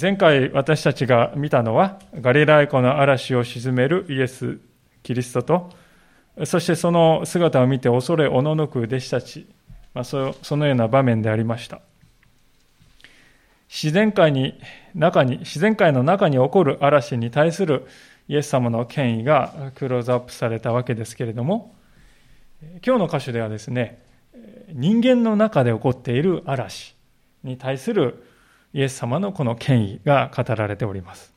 前回私たちが見たのは、ガリラヤ湖の嵐を鎮めるイエス・キリストと、そしてその姿を見て恐れおののく弟子たち、まあ、そのような場面でありました。自然界に、中に、自然界の中に起こる嵐に対するイエス様の権威がクローズアップされたわけですけれども、今日の箇所ではですね、人間の中で起こっている嵐に対するイエス様のこの権威が語られております。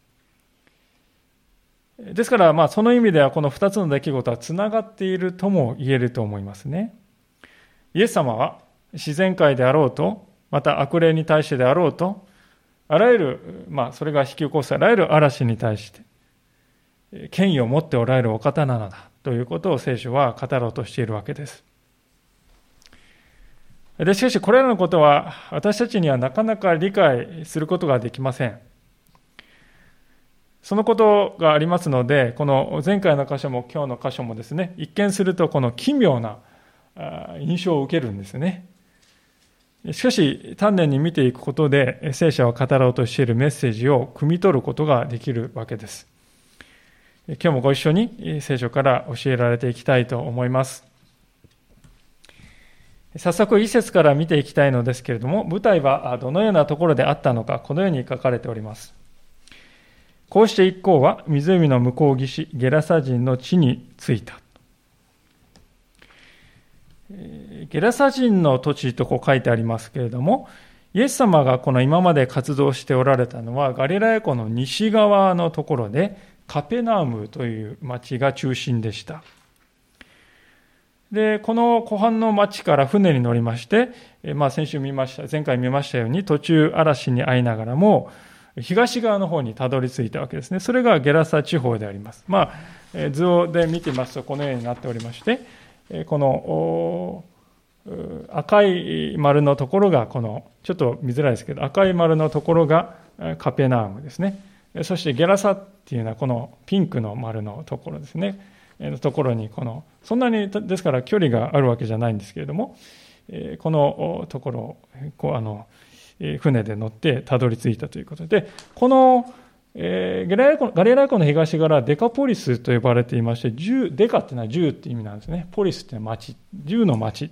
ですから、まあ、その意味ではこの2つの出来事はつながっているとも言えると思いますね。イエス様は自然界であろうと、また悪霊に対してであろうと、あらゆる、まあ、それが引き起こすあらゆる嵐に対して、権威を持っておられるお方なのだということを聖書は語ろうとしているわけです。でしかしこれらのことは私たちにはなかなか理解することができません。そのことがありますので、この前回の箇所も今日の箇所もですね、一見するとこの奇妙な印象を受けるんですね。しかし、丹念に見ていくことで、聖書は語ろうとしているメッセージを汲み取ることができるわけです。今日もご一緒に聖書から教えられていきたいと思います。早速一節から見ていきたいのですけれども、舞台はどのようなところであったのか、このように書かれております。こうして一行は湖の向こう岸、ゲラサ人の地に着いた。ゲラサ人の土地とこう書いてありますけれども、イエス様がこの今まで活動しておられたのは、ガリラヤ湖の西側のところで、カペナームという町が中心でした。で、この湖畔の町から船に乗りまして、まあ先週見ました、前回見ましたように途中嵐に遭いながらも、東側の方にたどり着いたわけですね。それがゲラサ地方であります。まあ、図で見てみますとこのようになっておりまして、この赤い丸のところがこの、ちょっと見づらいですけど、赤い丸のところがカペナームですね。そしてゲラサっていうのはこのピンクの丸のところですね。ところにこの、そんなにですから距離があるわけじゃないんですけれども、このところをこうあの船で乗ってたどり着いたということで、このえー、ガリラ湖の東側デカポリスと呼ばれていまして、デカっていうのは10って意味なんですね。ポリスっていうのは町、10の町。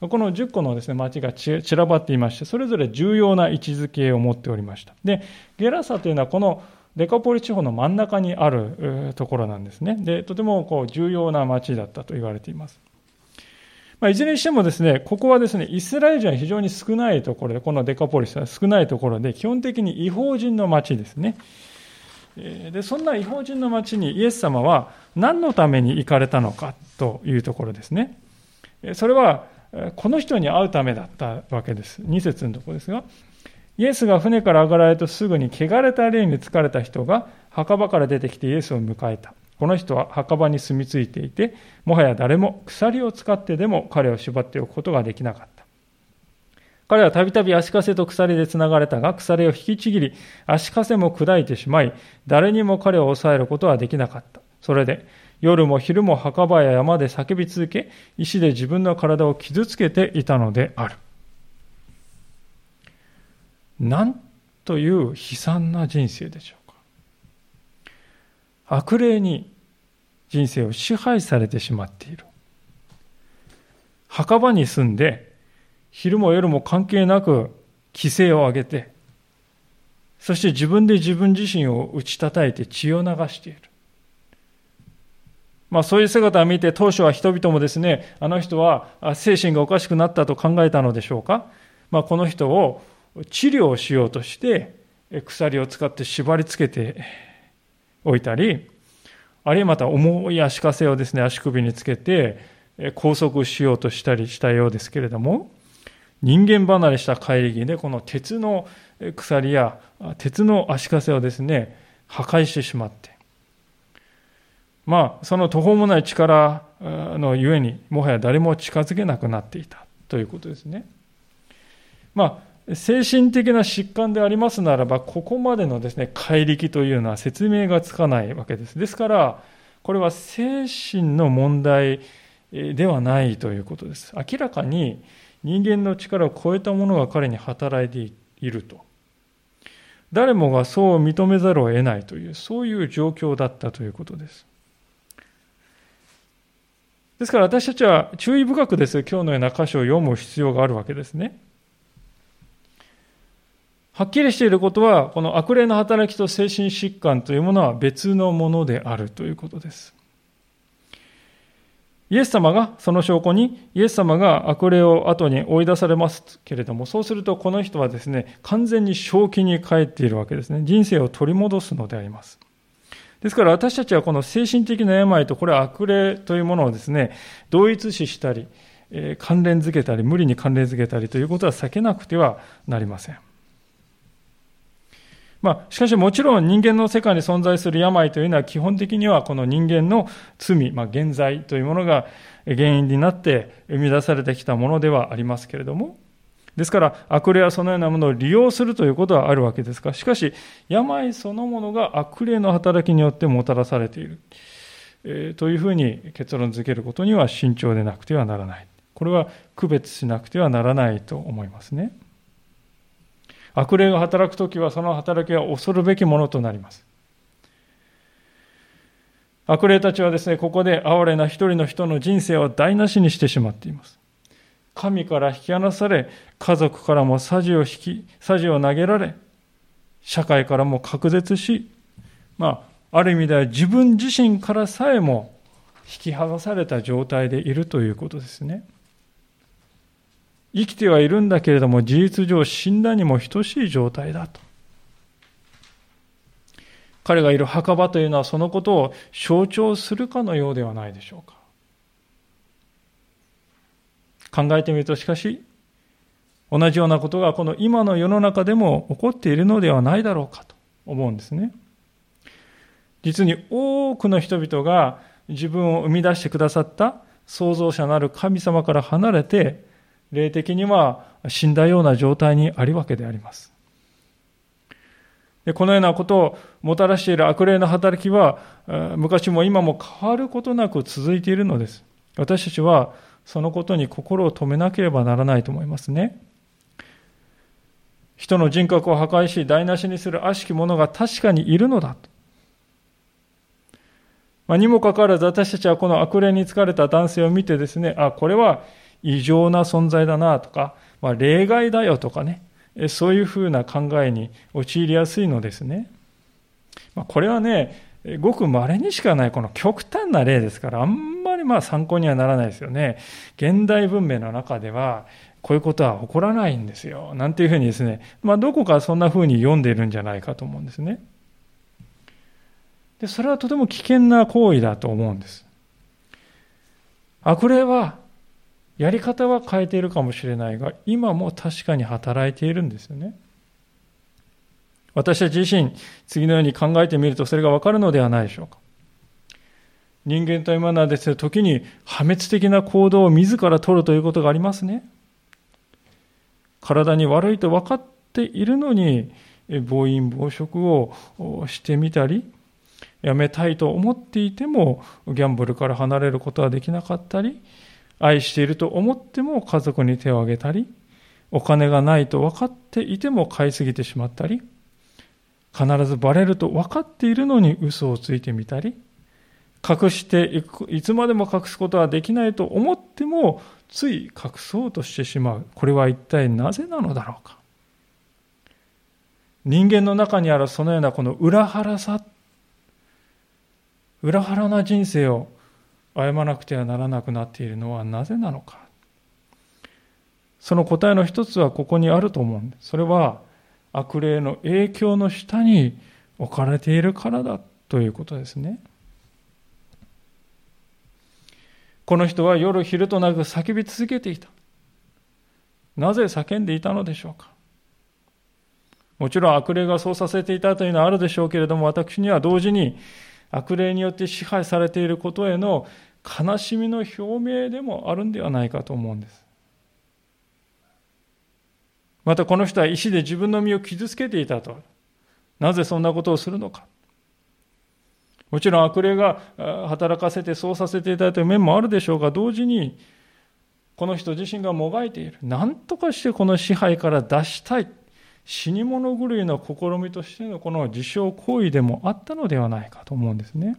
この10個のですね、町が散らばっていまして、それぞれ重要な位置づけを持っておりました。で、ゲラサというのはこのデカポリ地方の真ん中にあるところなんですね。で、とてもこう重要な町だったと言われています。まあ、いずれにしてもですね、ここはですね、イスラエル人は非常に少ないところで、このデカポリスは少ないところで、基本的に違法人の町ですね。で、そんな違法人の町にイエス様は何のために行かれたのかというところですね。それはこの人に会うためだったわけです。2節のところですが、イエスが船から上がられるとすぐに汚れた霊に疲れた人が墓場から出てきてイエスを迎えた。この人は墓場に住み着いていて、もはや誰も鎖を使ってでも彼を縛っておくことができなかった。彼はたびたび足かせと鎖で繋がれたが、鎖を引きちぎり、足かせも砕いてしまい、誰にも彼を抑えることはできなかった。それで、夜も昼も墓場や山で叫び続け、石で自分の体を傷つけていたのである。なんという悲惨な人生でしょうか。悪霊に人生を支配されてしまっている。墓場に住んで、昼も夜も関係なく規制を上げて、そして自分で自分自身を打ち叩いて血を流している。まあそういう姿を見て当初は人々もですね、あの人は精神がおかしくなったと考えたのでしょうか。まあこの人を治療をしようとして鎖を使って縛り付けておいたり、あるいはまた重い足かせをですね、足首につけて拘束しようとしたりしたようですけれども、人間離れした帰りでこの鉄の鎖や鉄の足かせをですね、破壊してしまって、まあ、その途方もない力のゆえに、もはや誰も近づけなくなっていたということですね。まあ、精神的な疾患でありますならば、ここまでのですね、怪力というのは説明がつかないわけです。ですから、これは精神の問題ではないということです。明らかに人間の力を超えたものが彼に働いていると。誰もがそう認めざるを得ないという、そういう状況だったということです。ですから私たちは注意深くです今日のような箇所を読む必要があるわけですね。はっきりしていることは、この悪霊の働きと精神疾患というものは別のものであるということです。イエス様が、その証拠に、イエス様が悪霊を後に追い出されますけれども、そうするとこの人はですね、完全に正気に帰っているわけですね。人生を取り戻すのであります。ですから私たちはこの精神的な病と、これは悪霊というものをですね、同一視したり、関連づけたり、無理に関連づけたりということは避けなくてはなりません。まあ、しかしもちろん人間の世界に存在する病というのは基本的にはこの人間の罪、まあ、現在というものが原因になって生み出されてきたものではありますけれども、ですから悪霊はそのようなものを利用するということはあるわけですが、しかし病そのものが悪霊の働きによってもたらされている、えー、というふうに結論付けることには慎重でなくてはならない。これは区別しなくてはならないと思いますね。悪霊が働くときはその働きは恐るべきものとなります。悪霊たちはですね、ここで哀れな一人の人の人生を台無しにしてしまっています。神から引き離され、家族からもさじを引き、さじを投げられ、社会からも隔絶し、まあ、ある意味では自分自身からさえも引き剥がされた状態でいるということですね。生きてはいるんだけれども事実上死んだにも等しい状態だと。彼がいる墓場というのはそのことを象徴するかのようではないでしょうか。考えてみるとしかし、同じようなことがこの今の世の中でも起こっているのではないだろうかと思うんですね。実に多くの人々が自分を生み出してくださった創造者なる神様から離れて霊的には死んだような状態にあるわけであります。でこのようなことをもたらしている悪霊の働きは、昔も今も変わることなく続いているのです。私たちはそのことに心を止めなければならないと思いますね。人の人格を破壊し台無しにする悪しき者が確かにいるのだと。まあ、にもかかわらず私たちはこの悪霊に疲れた男性を見てですね、あ、これは異常な存在だなとか、まあ、例外だよとかね、そういうふうな考えに陥りやすいのですね。まあ、これはね、ごく稀にしかないこの極端な例ですから、あんまりまあ参考にはならないですよね。現代文明の中では、こういうことは起こらないんですよ。なんていうふうにですね、まあ、どこかそんなふうに読んでいるんじゃないかと思うんですね。で、それはとても危険な行為だと思うんです。悪霊はやり方は変えているかもしれないが、今も確かに働いているんですよね。私たち自身、次のように考えてみるとそれがわかるのではないでしょうか。人間というものはですね、時に破滅的な行動を自ら取るということがありますね。体に悪いと分かっているのに、暴飲暴食をしてみたり、やめたいと思っていても、ギャンブルから離れることはできなかったり、愛していると思っても家族に手を挙げたり、お金がないと分かっていても買いすぎてしまったり、必ずバレると分かっているのに嘘をついてみたり、隠していく、いつまでも隠すことはできないと思っても、つい隠そうとしてしまう。これは一体なぜなのだろうか。人間の中にあるそのようなこの裏腹さ、裏腹な人生を謝らなくてはならなくなっているのはなぜなのか。その答えの一つはここにあると思うんです。それは悪霊の影響の下に置かれているからだということですね。この人は夜昼となく叫び続けていた。なぜ叫んでいたのでしょうか。もちろん悪霊がそうさせていたというのはあるでしょうけれども、私には同時に悪霊によって支配されていることへの悲しみの表明でもあるんではないかと思うんです。またこの人は石で自分の身を傷つけていたと。なぜそんなことをするのか。もちろん悪霊が働かせてそうさせていたという面もあるでしょうが、同時にこの人自身がもがいている。何とかしてこの支配から脱したい。死に物狂いの試みとしてのこの自傷行為でもあったのではないかと思うんですね。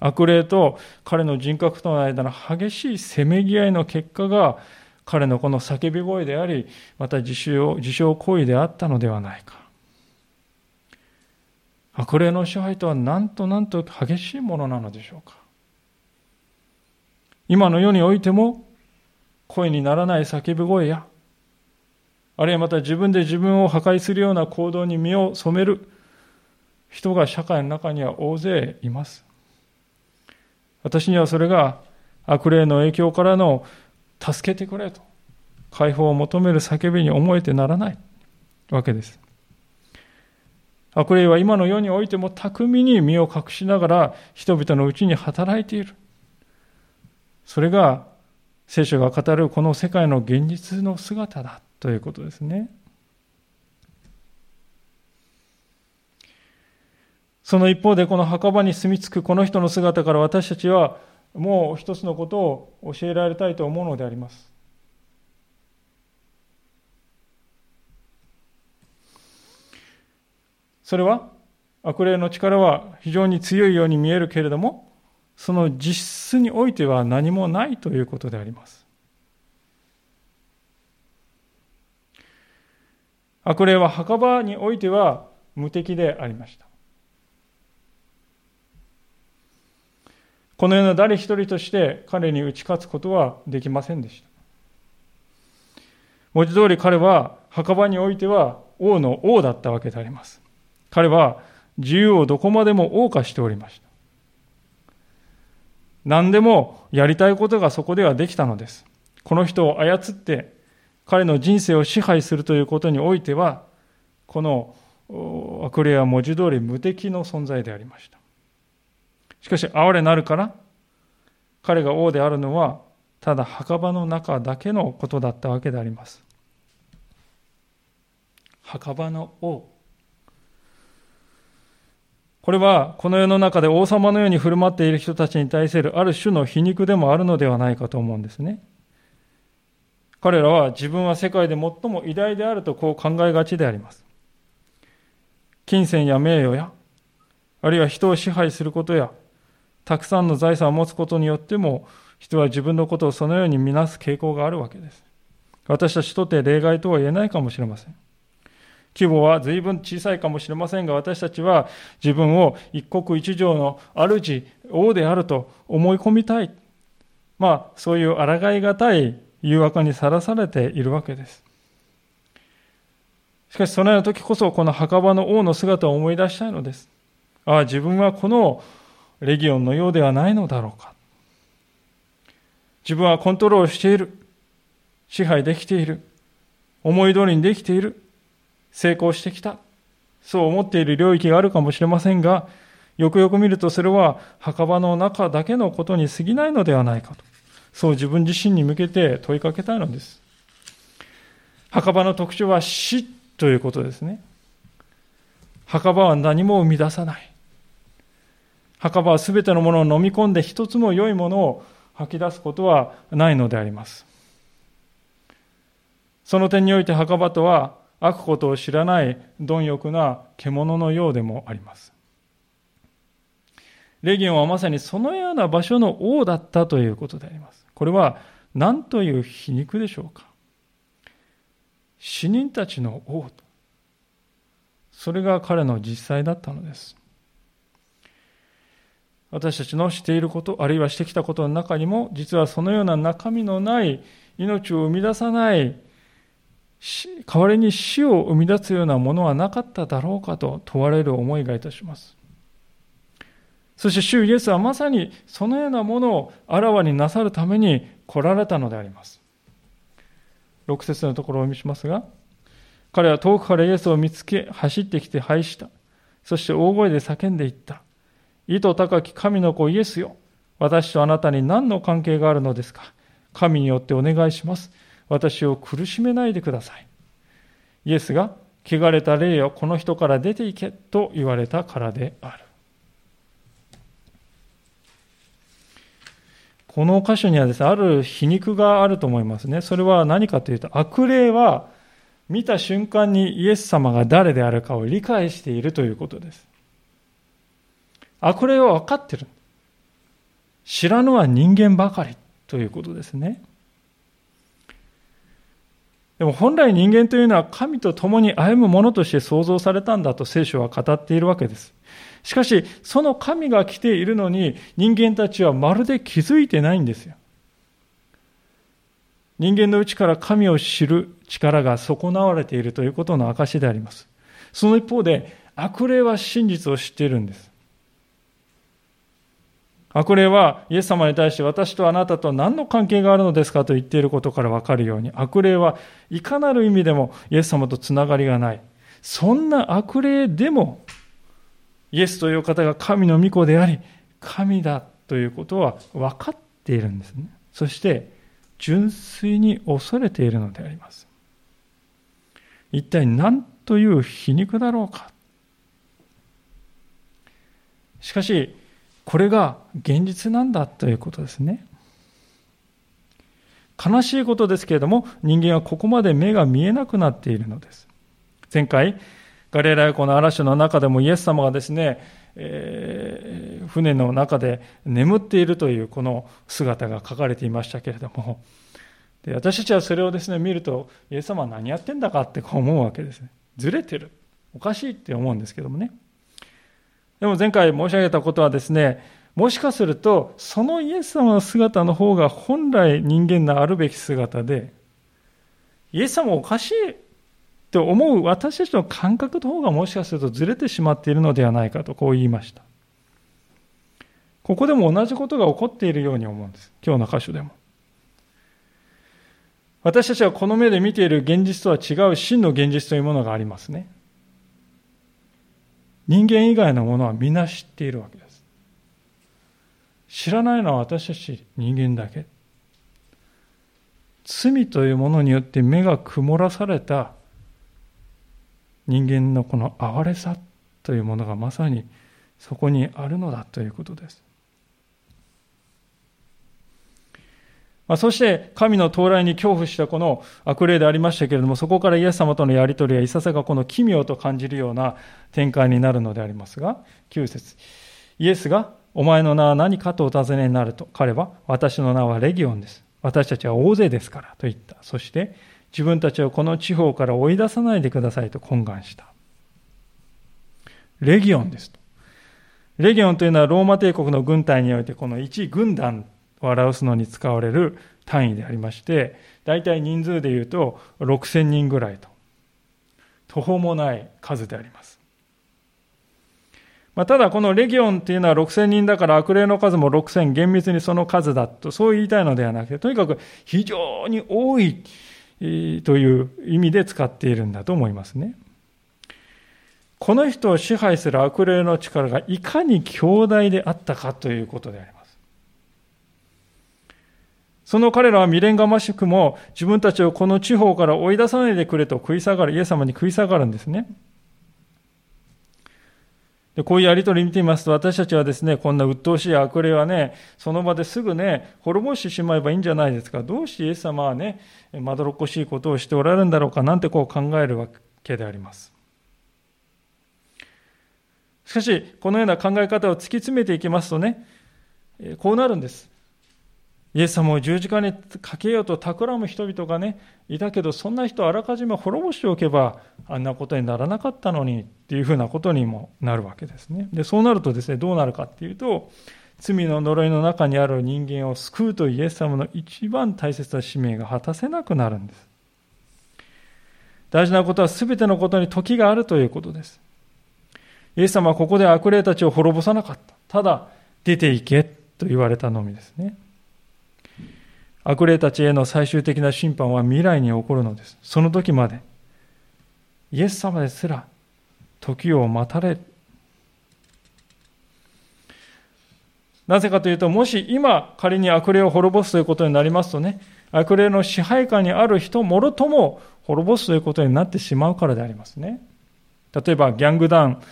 悪霊と彼の人格との間の激しいせめぎ合いの結果が彼のこの叫び声であり、また自傷自傷行為であったのではないか。悪霊の支配とはなんとなんと激しいものなのでしょうか。今の世においても声にならない叫び声や、あるいはまた自分で自分を破壊するような行動に身を染める人が社会の中には大勢います。私にはそれが悪霊の影響からの助けてくれと解放を求める叫びに思えてならないわけです。悪霊は今の世においても巧みに身を隠しながら人々のうちに働いている。それが聖書が語るこの世界の現実の姿だということですね。その一方でこの墓場に住み着くこの人の姿から私たちはもう一つのことを教えられたいと思うのであります。それは悪霊の力は非常に強いように見えるけれどもその実質においては何もないということであります。悪霊は墓場においては無敵でありました。このような誰一人として彼に打ち勝つことはできませんでした。文字通り彼は墓場においては王の王だったわけであります。彼は自由をどこまでも謳歌しておりました。何でもやりたいことがそこではできたのです。この人を操って彼の人生を支配するということにおいては、この悪霊は文字通り無敵の存在でありました。しかし、哀れなるから、彼が王であるのは、ただ墓場の中だけのことだったわけであります。墓場の王。これは、この世の中で王様のように振る舞っている人たちに対するある種の皮肉でもあるのではないかと思うんですね。彼らは自分は世界で最も偉大であるとこう考えがちであります。金銭や名誉や、あるいは人を支配することや、たくさんの財産を持つことによっても、人は自分のことをそのように見なす傾向があるわけです。私たちとて例外とは言えないかもしれません。規模は随分小さいかもしれませんが、私たちは自分を一国一城の主、王であると思い込みたい。まあ、そういう抗いがたい誘惑にさらされているわけです。しかし、そのような時こそ、この墓場の王の姿を思い出したいのです。ああ、自分はこのレギオンのようではないのだろうか。自分はコントロールしている。支配できている。思い通りにできている。成功してきた。そう思っている領域があるかもしれませんが、よくよく見るとそれは墓場の中だけのことに過ぎないのではないかと。そう自分自身に向けて問いかけたいのです。墓場の特徴は死ということですね。墓場は何も生み出さない。墓場は全てのものを飲み込んで一つも良いものを吐き出すことはないのであります。その点において墓場とは悪ことを知らない貪欲な獣のようでもあります。レギオンはまさにそのような場所の王だったということであります。これは何という皮肉でしょうか？死人たちの王と。それが彼の実際だったのです。私たちのしていること、あるいはしてきたことの中にも、実はそのような中身のない命を生み出さない、代わりに死を生み出すようなものはなかっただろうかと問われる思いがいたします。そして主イエスはまさにそのようなものをあらわになさるために来られたのであります。6節のところをお見せしますが、彼は遠くからイエスを見つけ、走ってきて拝した。そして大声で叫んでいった。意図高き神の子イエスよ。私とあなたに何の関係があるのですか神によってお願いします。私を苦しめないでください。イエスが、汚れた霊よ、この人から出ていけと言われたからである。この箇所にはですね、ある皮肉があると思いますね。それは何かというと、悪霊は見た瞬間にイエス様が誰であるかを理解しているということです。悪霊は分かってる。知らぬは人間ばかりということですね。でも本来人間というのは神と共に歩むものとして創造されたんだと聖書は語っているわけです。しかし、その神が来ているのに人間たちはまるで気づいてないんですよ。人間の内から神を知る力が損なわれているということの証であります。その一方で、悪霊は真実を知っているんです。悪霊はイエス様に対して私とあなたと何の関係があるのですかと言っていることからわかるように、悪霊はいかなる意味でもイエス様とつながりがない。そんな悪霊でも、イエスという方が神の御子であり、神だということは分かっているんですね。そして、純粋に恐れているのであります。一体何という皮肉だろうか。しかし、これが現実なんだということですね。悲しいことですけれども、人間はここまで目が見えなくなっているのです。前回、ガレーラヤ湖の嵐の中でもイエス様がですね、えー、船の中で眠っているというこの姿が書かれていましたけれども、で私たちはそれをですね、見ると、イエス様は何やってんだかってこう思うわけですね。ずれてる。おかしいって思うんですけどもね。でも前回申し上げたことはですね、もしかすると、そのイエス様の姿の方が本来人間のあるべき姿で、イエス様おかしいと思う私たちの感覚の方がもしかするとずれてしまっているのではないかとこう言いました。ここでも同じことが起こっているように思うんです。今日の箇所でも。私たちはこの目で見ている現実とは違う真の現実というものがありますね。人間以外のものは皆知っているわけです。知らないのは私たち人間だけ。罪というものによって目が曇らされた人間のこの哀れさというものがまさにそこにあるのだということです。まあ、そして神の到来に恐怖したこの悪霊でありましたけれども、そこからイエス様とのやり取りやいささがこの奇妙と感じるような展開になるのでありますが、9節イエスが、お前の名は何かとお尋ねになると、彼は、私の名はレギオンです。私たちは大勢ですから、と言った。そして、自分たちをこの地方から追い出さないでくださいと懇願した。レギオンですと。レギオンというのはローマ帝国の軍隊においてこの一軍団を表すのに使われる単位でありまして、大体人数で言うと6000人ぐらいと、途方もない数であります。まあ、ただこのレギオンっていうのは6000人だから悪霊の数も6000厳密にその数だとそう言いたいのではなくてとにかく非常に多いという意味で使っているんだと思いますね。この人を支配する悪霊の力がいかに強大であったかということであります。その彼らは未練がましくも自分たちをこの地方から追い出さないでくれと食い下がる、イエス様に食い下がるんですね。でこういうやりとり見てみますと、私たちはですね、こんな鬱陶しい悪霊はね、その場ですぐね、滅ぼしてしまえばいいんじゃないですか。どうしてイエス様はね、まどろっこしいことをしておられるんだろうかなんてこう考えるわけであります。しかし、このような考え方を突き詰めていきますとね、こうなるんです。イエス様を十字架にかけようと企む人々がね、いたけど、そんな人あらかじめ滅ぼしておけば、あんなことにならなかったのにっていうふうなことにもなるわけですね。で、そうなるとですね、どうなるかっていうと、罪の呪いの中にある人間を救うというイエス様の一番大切な使命が果たせなくなるんです。大事なことは全てのことに時があるということです。イエス様はここで悪霊たちを滅ぼさなかった。ただ、出て行けと言われたのみですね。悪霊たちへの最終的な審判は未来に起こるのです。その時まで、イエス様ですら、時を待たれる、なぜかというと、もし今仮に悪霊を滅ぼすということになりますとね、悪霊の支配下にある人もろとも滅ぼすということになってしまうからでありますね。例えば、ギャング団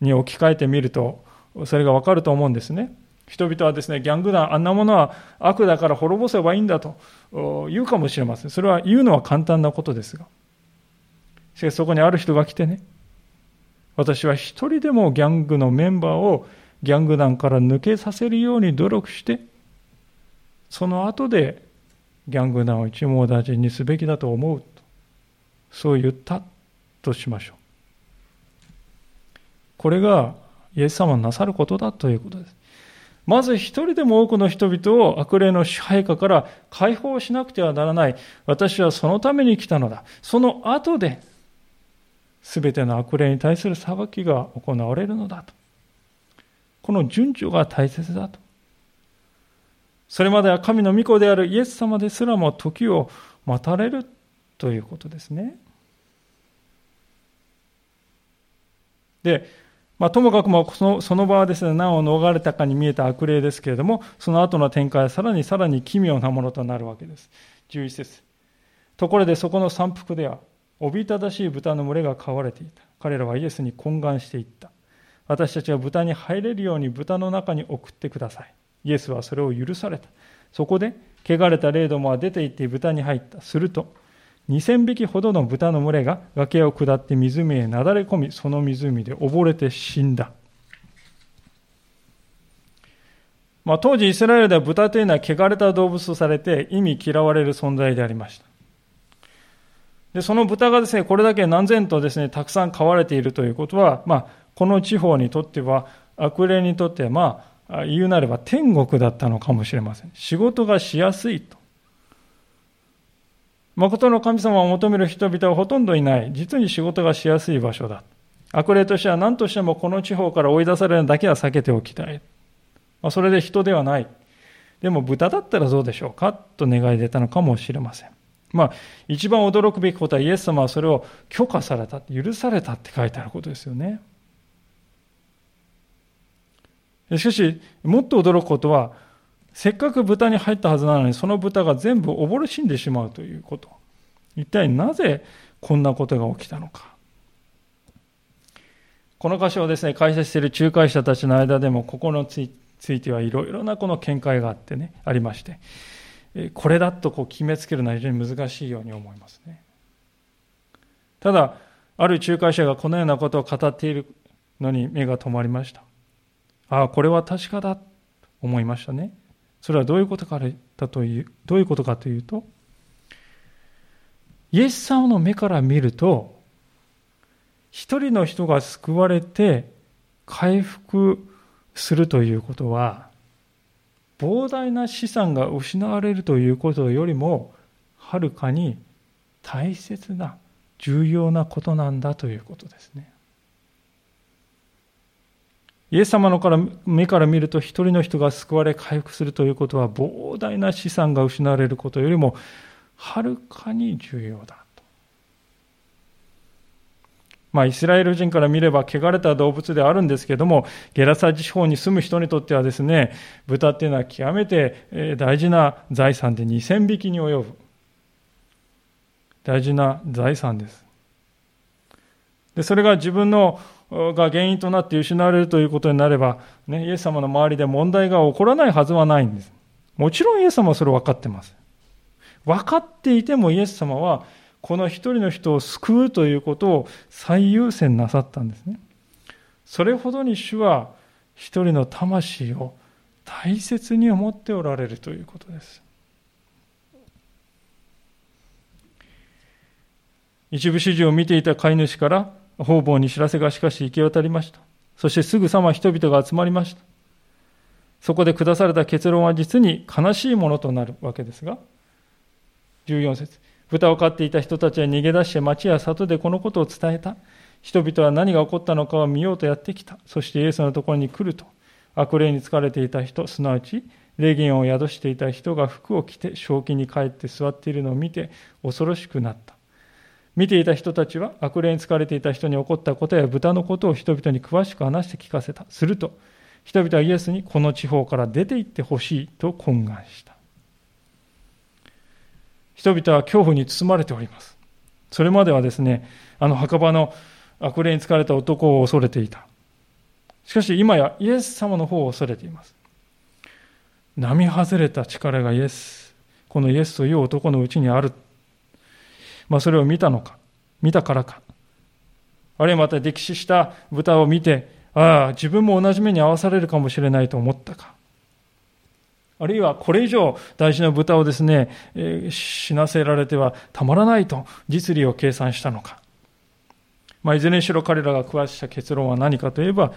に置き換えてみると、それがわかると思うんですね。人々はですね、ギャング団、あんなものは悪だから滅ぼせばいいんだと言うかもしれません。それは言うのは簡単なことですが。しかしそこにある人が来てね、私は一人でもギャングのメンバーをギャング団から抜けさせるように努力して、その後でギャング団を一網打尽にすべきだと思うと、そう言ったとしましょう。これがイエス様のなさることだということです。まず一人でも多くの人々を悪霊の支配下から解放しなくてはならない。私はそのために来たのだ。その後で、すべての悪霊に対する裁きが行われるのだと。この順序が大切だと。それまでは神の御子であるイエス様ですらも時を待たれるということですね。で、まあ、ともかくもそのその場はですね、難を逃れたかに見えた悪霊ですけれども、その後の展開はさらにさらに奇妙なものとなるわけです。11節ところでそこの山腹では、おびただしい豚の群れが飼われていた。彼らはイエスに懇願していった。私たちは豚に入れるように豚の中に送ってください。イエスはそれを許された。そこで、汚れた霊どもは出て行って豚に入った。すると、2000匹ほどの豚の群れが崖を下って湖へなだれ込み、その湖で溺れて死んだ。まあ、当時イスラエルでは豚というのは汚れた動物とされて意味嫌われる存在でありました。で、その豚がですね、これだけ何千とですね、たくさん飼われているということは、まあ、この地方にとっては、悪霊にとっては、まあ、言うなれば天国だったのかもしれません。仕事がしやすいと。誠の神様を求める人々はほとんどいない。実に仕事がしやすい場所だ。悪霊としては何としてもこの地方から追い出されるだけは避けておきたい。まあ、それで人ではない。でも豚だったらどうでしょうか？と願い出たのかもしれません。まあ、一番驚くべきことはイエス様はそれを許可された、許されたって書いてあることですよね。しかし、もっと驚くことは、せっかく豚に入ったはずなのに、その豚が全部溺れ死んでしまうということ。一体なぜこんなことが起きたのか。この箇所をですね、解説している仲介者たちの間でも、ここについてはいろいろなこの見解があってね、ありまして、これだとこう決めつけるのは非常に難しいように思いますね。ただ、ある仲介者がこのようなことを語っているのに目が止まりました。ああ、これは確かだと思いましたね。それはどういうことかだという、どういうことかというと、イエス様の目から見ると、一人の人が救われて回復するということは、膨大な資産が失われるということよりも、はるかに大切な、重要なことなんだということですね。イエス様のから目から見ると一人の人が救われ回復するということは膨大な資産が失われることよりもはるかに重要だと。まあ、イスラエル人から見れば汚れた動物であるんですけども、ゲラサ地方に住む人にとってはですね、豚っていうのは極めて大事な財産で2000匹に及ぶ。大事な財産です。で、それが自分のが原因となって失われるということになれば、ね、イエス様の周りで問題が起こらないはずはないんです。もちろんイエス様はそれを分かってます。分かっていてもイエス様は、この一人の人を救うということを最優先なさったんですね。それほどに主は一人の魂を大切に思っておられるということです。一部始終を見ていた飼い主から方々に知らせがしかし行き渡りました。そしてすぐさま人々が集まりました。そこで下された結論は実に悲しいものとなるわけですが、14節豚を飼っていた人たちは逃げ出して町や里でこのことを伝えた。人々は何が起こったのかを見ようとやってきた。そしてイエスのところに来ると、悪霊に疲れていた人、すなわち霊言を宿していた人が服を着て正気に帰って座っているのを見て恐ろしくなった。見ていた人たちは悪霊に疲れていた人に起こったことや豚のことを人々に詳しく話して聞かせた。すると、人々はイエスにこの地方から出て行ってほしいと懇願した。人々は恐怖に包まれております。それまではですね、あの墓場の悪霊に疲れた男を恐れていた。しかし今やイエス様の方を恐れています。並外れた力がイエス、このイエスという男のうちにあるまあ、それを見たのか、見たからか、あるいはまた溺死した豚を見て、ああ、自分も同じ目に遭わされるかもしれないと思ったか。あるいはこれ以上大事な豚をですね、えー、死なせられてはたまらないと実利を計算したのか。まあ、いずれにしろ彼らが詳した結論は何かといえば、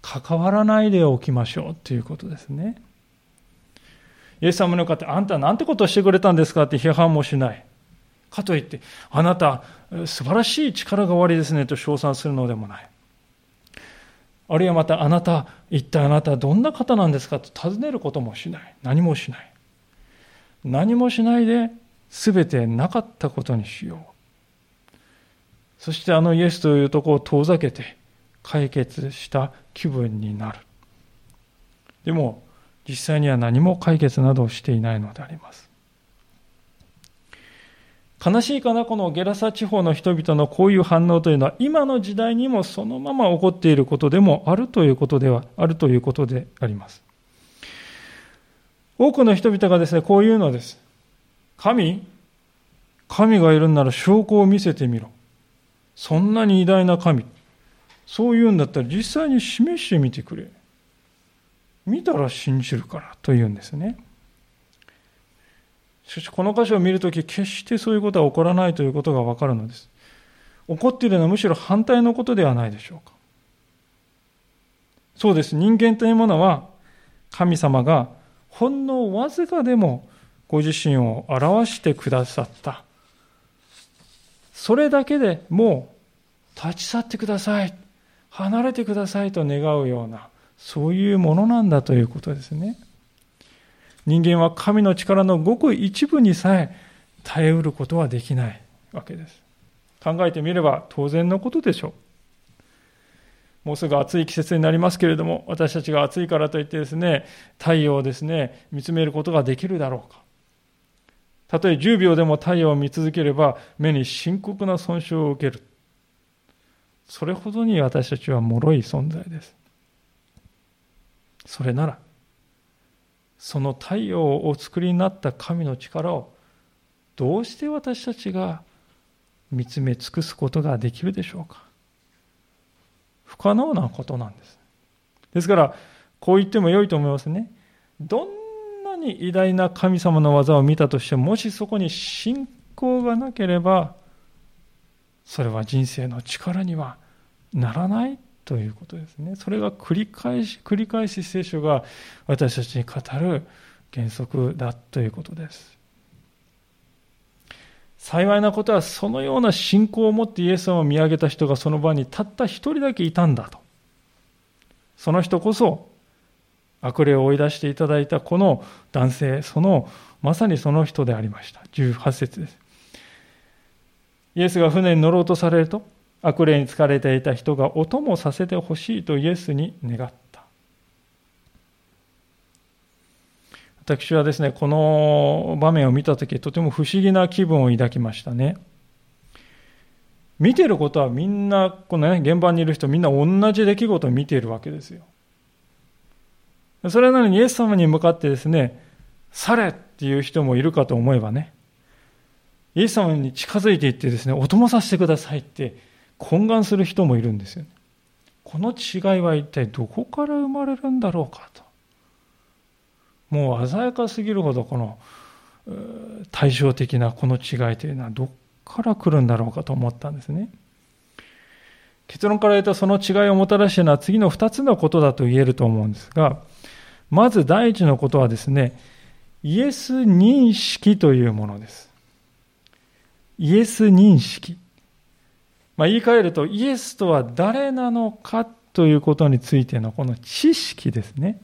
関わらないでおきましょうということですね。イエス様に向かって、あんたなんてことをしてくれたんですかって批判もしない。かといって、あなた、素晴らしい力がおありですねと称賛するのでもない。あるいはまた、あなた、一体あなたはどんな方なんですかと尋ねることもしない。何もしない。何もしないで、すべてなかったことにしよう。そしてあのイエスというとこを遠ざけて解決した気分になる。でも、実際には何も解決などしていないのであります。悲しいかな、このゲラサ地方の人々のこういう反応というのは、今の時代にもそのまま起こっていることでもあるということでは、あるということであります。多くの人々がですね、こういうのです。神？神がいるんなら証拠を見せてみろ。そんなに偉大な神。そういうんだったら実際に示してみてくれ。見たら信じるからというんですね。しかしこの箇所を見るとき、決してそういうことは起こらないということがわかるのです。起こっているのはむしろ反対のことではないでしょうか。そうです。人間というものは、神様がほんのわずかでもご自身を表してくださった。それだけでもう立ち去ってください。離れてくださいと願うような、そういうものなんだということですね。人間は神の力のごく一部にさえ耐えうることはできないわけです。考えてみれば当然のことでしょう。もうすぐ暑い季節になりますけれども、私たちが暑いからといってですね、太陽をですね、見つめることができるだろうか。たとえ10秒でも太陽を見続ければ、目に深刻な損傷を受ける。それほどに私たちは脆い存在です。それなら、その太陽をお作りになった神の力をどうして私たちが見つめ尽くすことができるでしょうか。不可能なことなんです。ですからこう言っても良いと思いますね。どんなに偉大な神様の技を見たとしてももしそこに信仰がなければそれは人生の力にはならない。ということですね。それが繰り返し、繰り返し聖書が私たちに語る原則だということです。幸いなことはそのような信仰を持ってイエス様を見上げた人がその場にたった一人だけいたんだと。その人こそ悪霊を追い出していただいたこの男性、そのまさにその人でありました。18節です。イエスが船に乗ろうとされると、悪霊に疲れていた人が音もさせてほしいとイエスに願った。私はですね、この場面を見たとき、とても不思議な気分を抱きましたね。見てることはみんな、このね、現場にいる人みんな同じ出来事を見ているわけですよ。それなのにイエス様に向かってですね、されっていう人もいるかと思えばね、イエス様に近づいていってですね、お供させてくださいって懇願する人もいるんですよ、この違いは一体どこから生まれるんだろうかと。もう鮮やかすぎるほどこの対照的なこの違いというのはどこから来るんだろうかと思ったんですね。結論から言うとその違いをもたらしているのは次の2つのことだと言えると思うんですが、まず第一のことはですね、イエス認識というものです。イエス認識。まあ、言い換えると、イエスとは誰なのかということについてのこの知識ですね。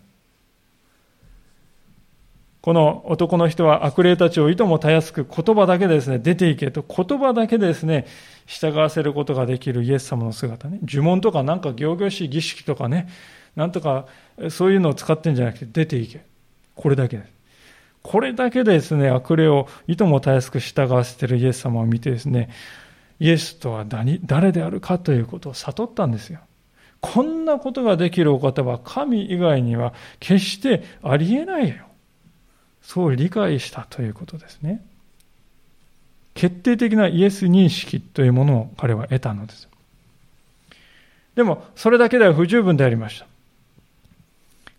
この男の人は悪霊たちをいともたやすく言葉だけでですね、出ていけと言葉だけでですね、従わせることができるイエス様の姿ね。呪文とかなんか行々しい儀式とかね、なんとかそういうのを使ってんじゃなくて出ていけ。これだけです。これだけでですね、悪霊をいともたやすく従わせているイエス様を見てですね、イエスとは誰であるかということを悟ったんですよ。こんなことができるお方は神以外には決してありえないよ。そう理解したということですね。決定的なイエス認識というものを彼は得たのです。でも、それだけでは不十分でありました。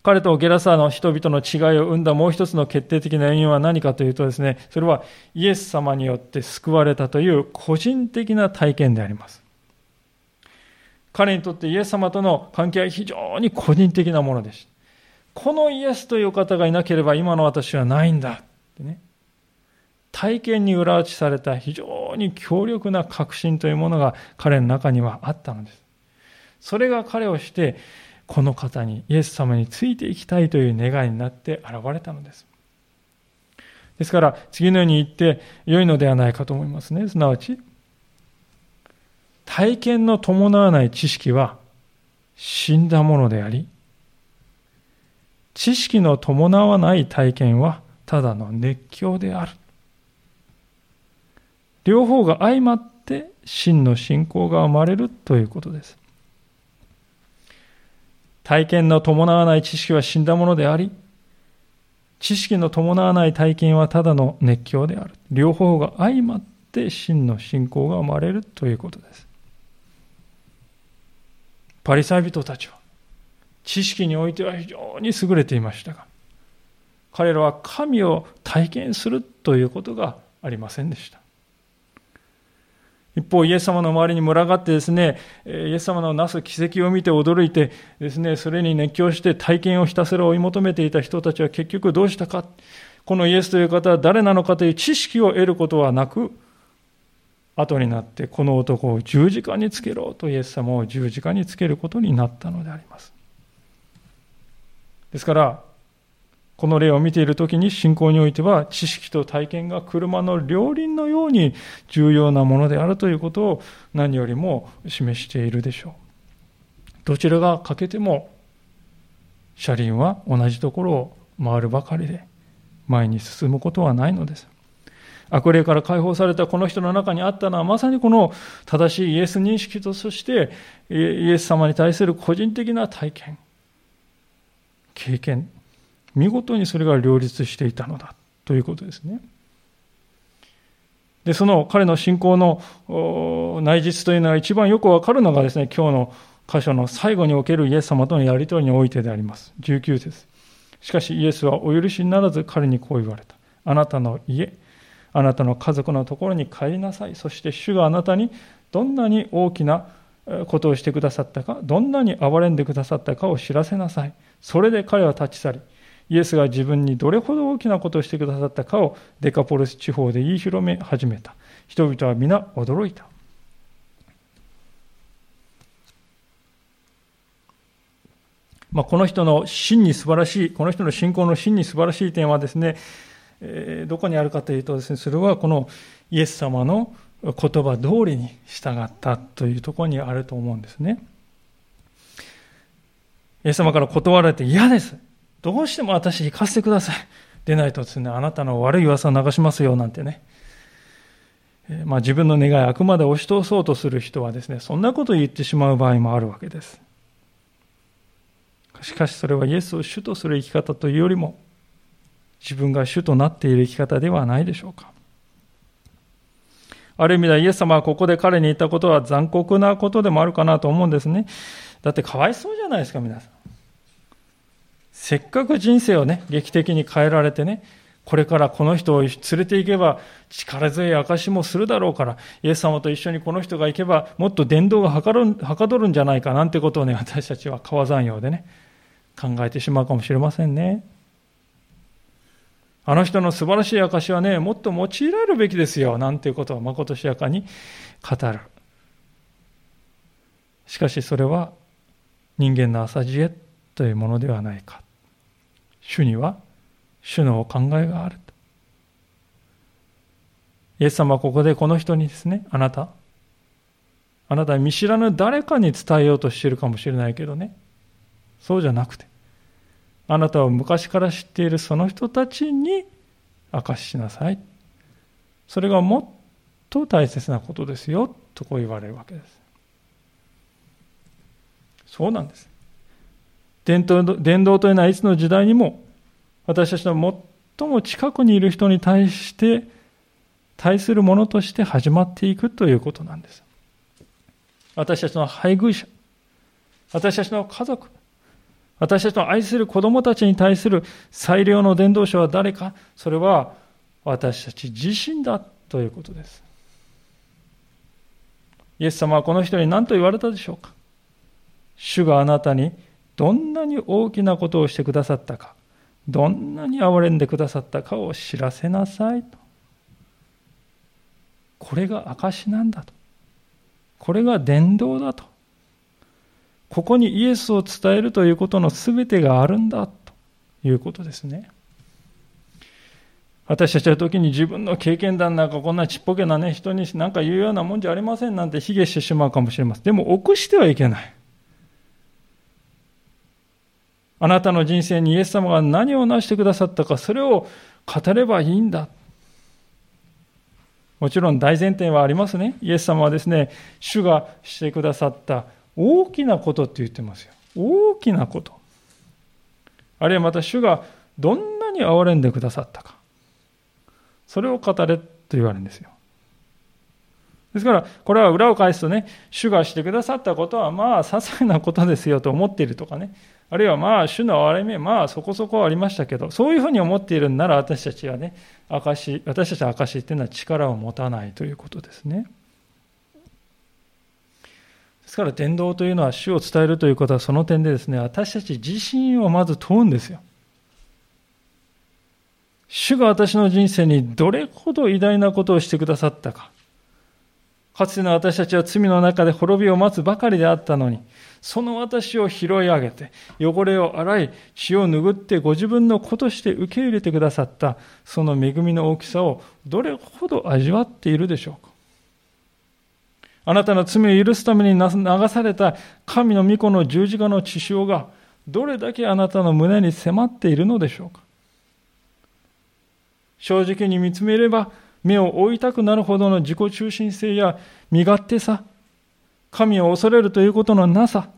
彼とゲラサーの人々の違いを生んだもう一つの決定的な原因は何かというとですね、それはイエス様によって救われたという個人的な体験であります。彼にとってイエス様との関係は非常に個人的なものです。このイエスという方がいなければ今の私はないんだってね。体験に裏打ちされた非常に強力な確信というものが彼の中にはあったのです。それが彼をして、この方に、イエス様についていきたいという願いになって現れたのです。ですから、次のように言って良いのではないかと思いますね。すなわち、体験の伴わない知識は死んだものであり、知識の伴わない体験はただの熱狂である。両方が相まって真の信仰が生まれるということです。体験の伴わない知識は死んだものであり、知識の伴わない体験はただの熱狂である。両方が相まって真の信仰が生まれるということです。パリサイ人たちは知識においては非常に優れていましたが、彼らは神を体験するということがありませんでした。一方、イエス様の周りに群がってですね、イエス様のなす奇跡を見て驚いてですね、それに熱狂して体験をひたすら追い求めていた人たちは結局どうしたか。このイエスという方は誰なのかという知識を得ることはなく、後になってこの男を十字架につけろとイエス様を十字架につけることになったのであります。ですから、この例を見ているときに信仰においては知識と体験が車の両輪のように重要なものであるということを何よりも示しているでしょう。どちらが欠けても車輪は同じところを回るばかりで前に進むことはないのです。悪霊から解放されたこの人の中にあったのはまさにこの正しいイエス認識とそしてイエス様に対する個人的な体験、経験見事にそれが両立していたのだということですね。で、その彼の信仰の内実というのが一番よくわかるのがですね、今日の箇所の最後におけるイエス様とのやりとりにおいてであります。19節しかしイエスはお許しにならず彼にこう言われた。あなたの家、あなたの家族のところに帰りなさい。そして主があなたにどんなに大きなことをしてくださったか、どんなに憐れんでくださったかを知らせなさい。それで彼は立ち去り、イエスが自分にどれほど大きなことをしてくださったかをデカポルス地方で言い広め始めた。人々は皆驚いた。まあ、この人の真に素晴らしい、この人の信仰の真に素晴らしい点はですね、えー、どこにあるかというとですね、それはこのイエス様の言葉通りに従ったというところにあると思うんですね。イエス様から断られて嫌です。どうしても私行かせてください。でないとですね、あなたの悪い噂を流しますよなんてね。まあ、自分の願い、あくまで押し通そうとする人はですね、そんなことを言ってしまう場合もあるわけです。しかしそれはイエスを主とする生き方というよりも、自分が主となっている生き方ではないでしょうか。ある意味ではイエス様はここで彼に言ったことは残酷なことでもあるかなと思うんですね。だってかわいそうじゃないですか、皆さん。せっかく人生をね、劇的に変えられてね、これからこの人を連れて行けば力強い証もするだろうから、イエス様と一緒にこの人が行けばもっと伝道がはかるはかどるんじゃないかなんてことをね、私たちは川山用でね、考えてしまうかもしれませんね。あの人の素晴らしい証はね、もっと用いられるべきですよ、なんていうことをまことしやかに語る。しかしそれは人間の浅知恵というものではないか。主には主のお考えがあると。イエス様はここでこの人にですね、あなた、あなたは見知らぬ誰かに伝えようとしているかもしれないけどね、そうじゃなくて、あなたは昔から知っているその人たちに明かししなさい。それがもっと大切なことですよ、とこう言われるわけです。そうなんです。伝統伝道というのはいつの時代にも私たちの最も近くにいる人に対して対するものとして始まっていくということなんです。私たちの配偶者、私たちの家族、私たちの愛する子供たちに対する最良の伝道者は誰かそれは私たち自身だということです。イエス様はこの人に何と言われたでしょうか主があなたにどんなに大きなことをしてくださったか、どんなに憐れんでくださったかを知らせなさいと。これが証なんだと。これが伝道だと。ここにイエスを伝えるということの全てがあるんだということですね。私たちは時に自分の経験談なんかこんなちっぽけなね、人に何か言うようなもんじゃありませんなんて卑下してしまうかもしれません。でも、臆してはいけない。あなたの人生にイエス様が何を成してくださったか、それを語ればいいんだ。もちろん大前提はありますね。イエス様はですね、主がしてくださった大きなことって言ってますよ。大きなこと。あるいはまた主がどんなに憐れんでくださったか。それを語れと言われるんですよ。ですから、これは裏を返すとね、主がしてくださったことはまあ、些細なことですよと思っているとかね、あるいはまあ、主の憐れみ、まあ、そこそこありましたけど、そういうふうに思っているんなら、私たちはね、証、私たちは証っていうのは力を持たないということですね。ですから、伝道というのは主を伝えるということは、その点でですね、私たち自身をまず問うんですよ。主が私の人生にどれほど偉大なことをしてくださったか。かつての私たちは罪の中で滅びを待つばかりであったのに、その私を拾い上げて、汚れを洗い、血を拭ってご自分の子として受け入れてくださった、その恵みの大きさをどれほど味わっているでしょうか。あなたの罪を許すために流された神の御子の十字架の血潮が、どれだけあなたの胸に迫っているのでしょうか。正直に見つめれば、目を追いたくなるほどの自己中心性や身勝手さ、神を恐れるということのなさ、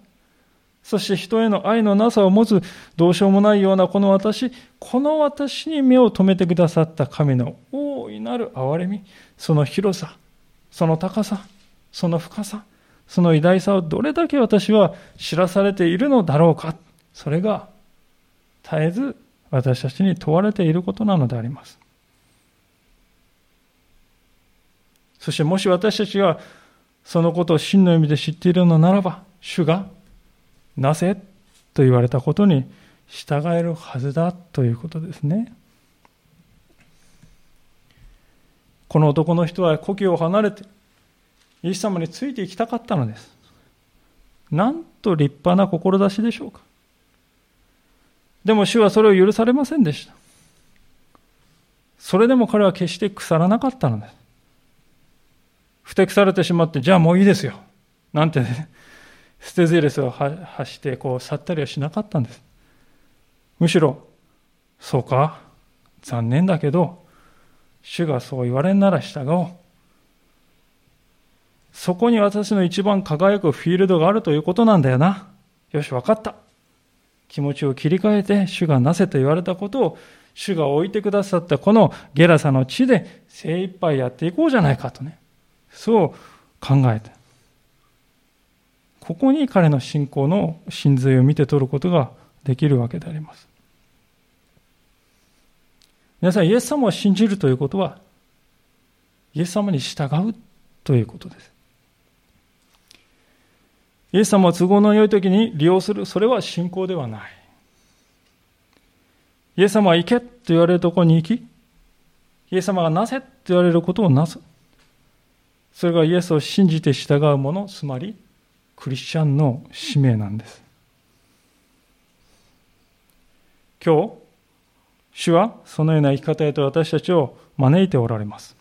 そして人への愛のなさを持つどうしようもないようなこの私、この私に目を留めてくださった神の大いなる憐れみ、その広さ、その高さ、その深さ、その偉大さをどれだけ私は知らされているのだろうか。それが絶えず私たちに問われていることなのであります。そしてもし私たちがそのことを真の意味で知っているのならば、主がなぜと言われたことに従えるはずだということですね。この男の人は故郷を離れて、イエス様についていきたかったのです。なんと立派な志でしょうか。でも主はそれを許されませんでした。それでも彼は決して腐らなかったのです。不適されてしまって、じゃあもういいですよ。なんてね、捨てゼレスを発して、こう、去ったりはしなかったんです。むしろ、そうか、残念だけど、主がそう言われんなら従おう。そこに私の一番輝くフィールドがあるということなんだよな。よし、わかった。気持ちを切り替えて、主がなせと言われたことを、主が置いてくださったこのゲラサの地で精一杯やっていこうじゃないかとね。そう考えて。ここに彼の信仰の真髄を見て取ることができるわけであります。皆さん、イエス様を信じるということは、イエス様に従うということです。イエス様を都合の良い時に利用する、それは信仰ではない。イエス様は行けと言われるところに行き、イエス様がなせと言われることをなす。それがイエスを信じて従う者、つまりクリスチャンの使命なんです。今日、主はそのような生き方へと私たちを招いておられます。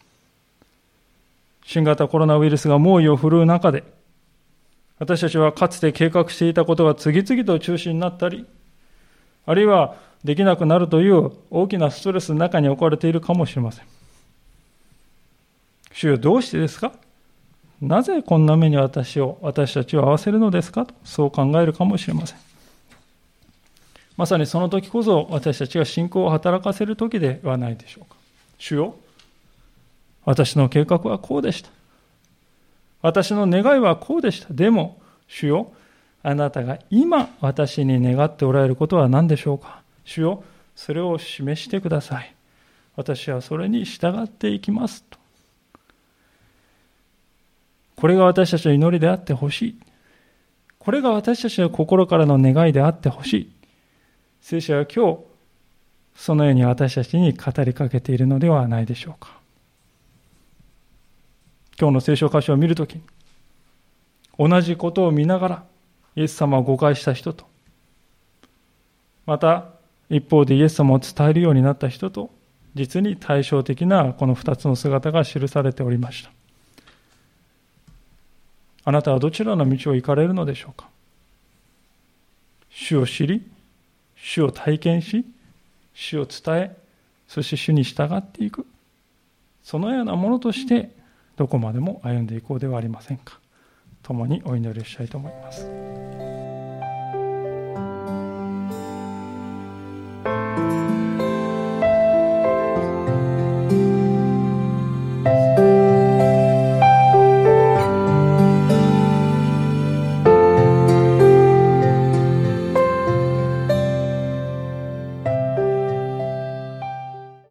新型コロナウイルスが猛威を振るう中で、私たちはかつて計画していたことが次々と中止になったり、あるいはできなくなるという大きなストレスの中に置かれているかもしれません。主よどうしてですか？なぜこんな目に私を、私たちを合わせるのですか？と、そう考えるかもしれません。まさにその時こそ私たちが信仰を働かせる時ではないでしょうか。主よ、私の計画はこうでした。私の願いはこうでした。でも、主よ、あなたが今私に願っておられることは何でしょうか？主よそれを示してください私はそれに従っていきますとこれが私たちの祈りであってほしい。これが私たちの心からの願いであってほしい。聖書は今日そのように私たちに語りかけているのではないでしょうか。今日の聖書箇所を見るとき同じことを見ながらイエス様を誤解した人と、また一方でイエス様を伝えるようになった人と、実に対照的なこの2つの姿が記されておりました。あなたはどちらの道を行かれるのでしょうか？主を知り、主を体験し、主を伝え、そして主に従っていく。そのようなものとして、どこまでも歩んでいこうではありませんか？共にお祈りしたいと思います。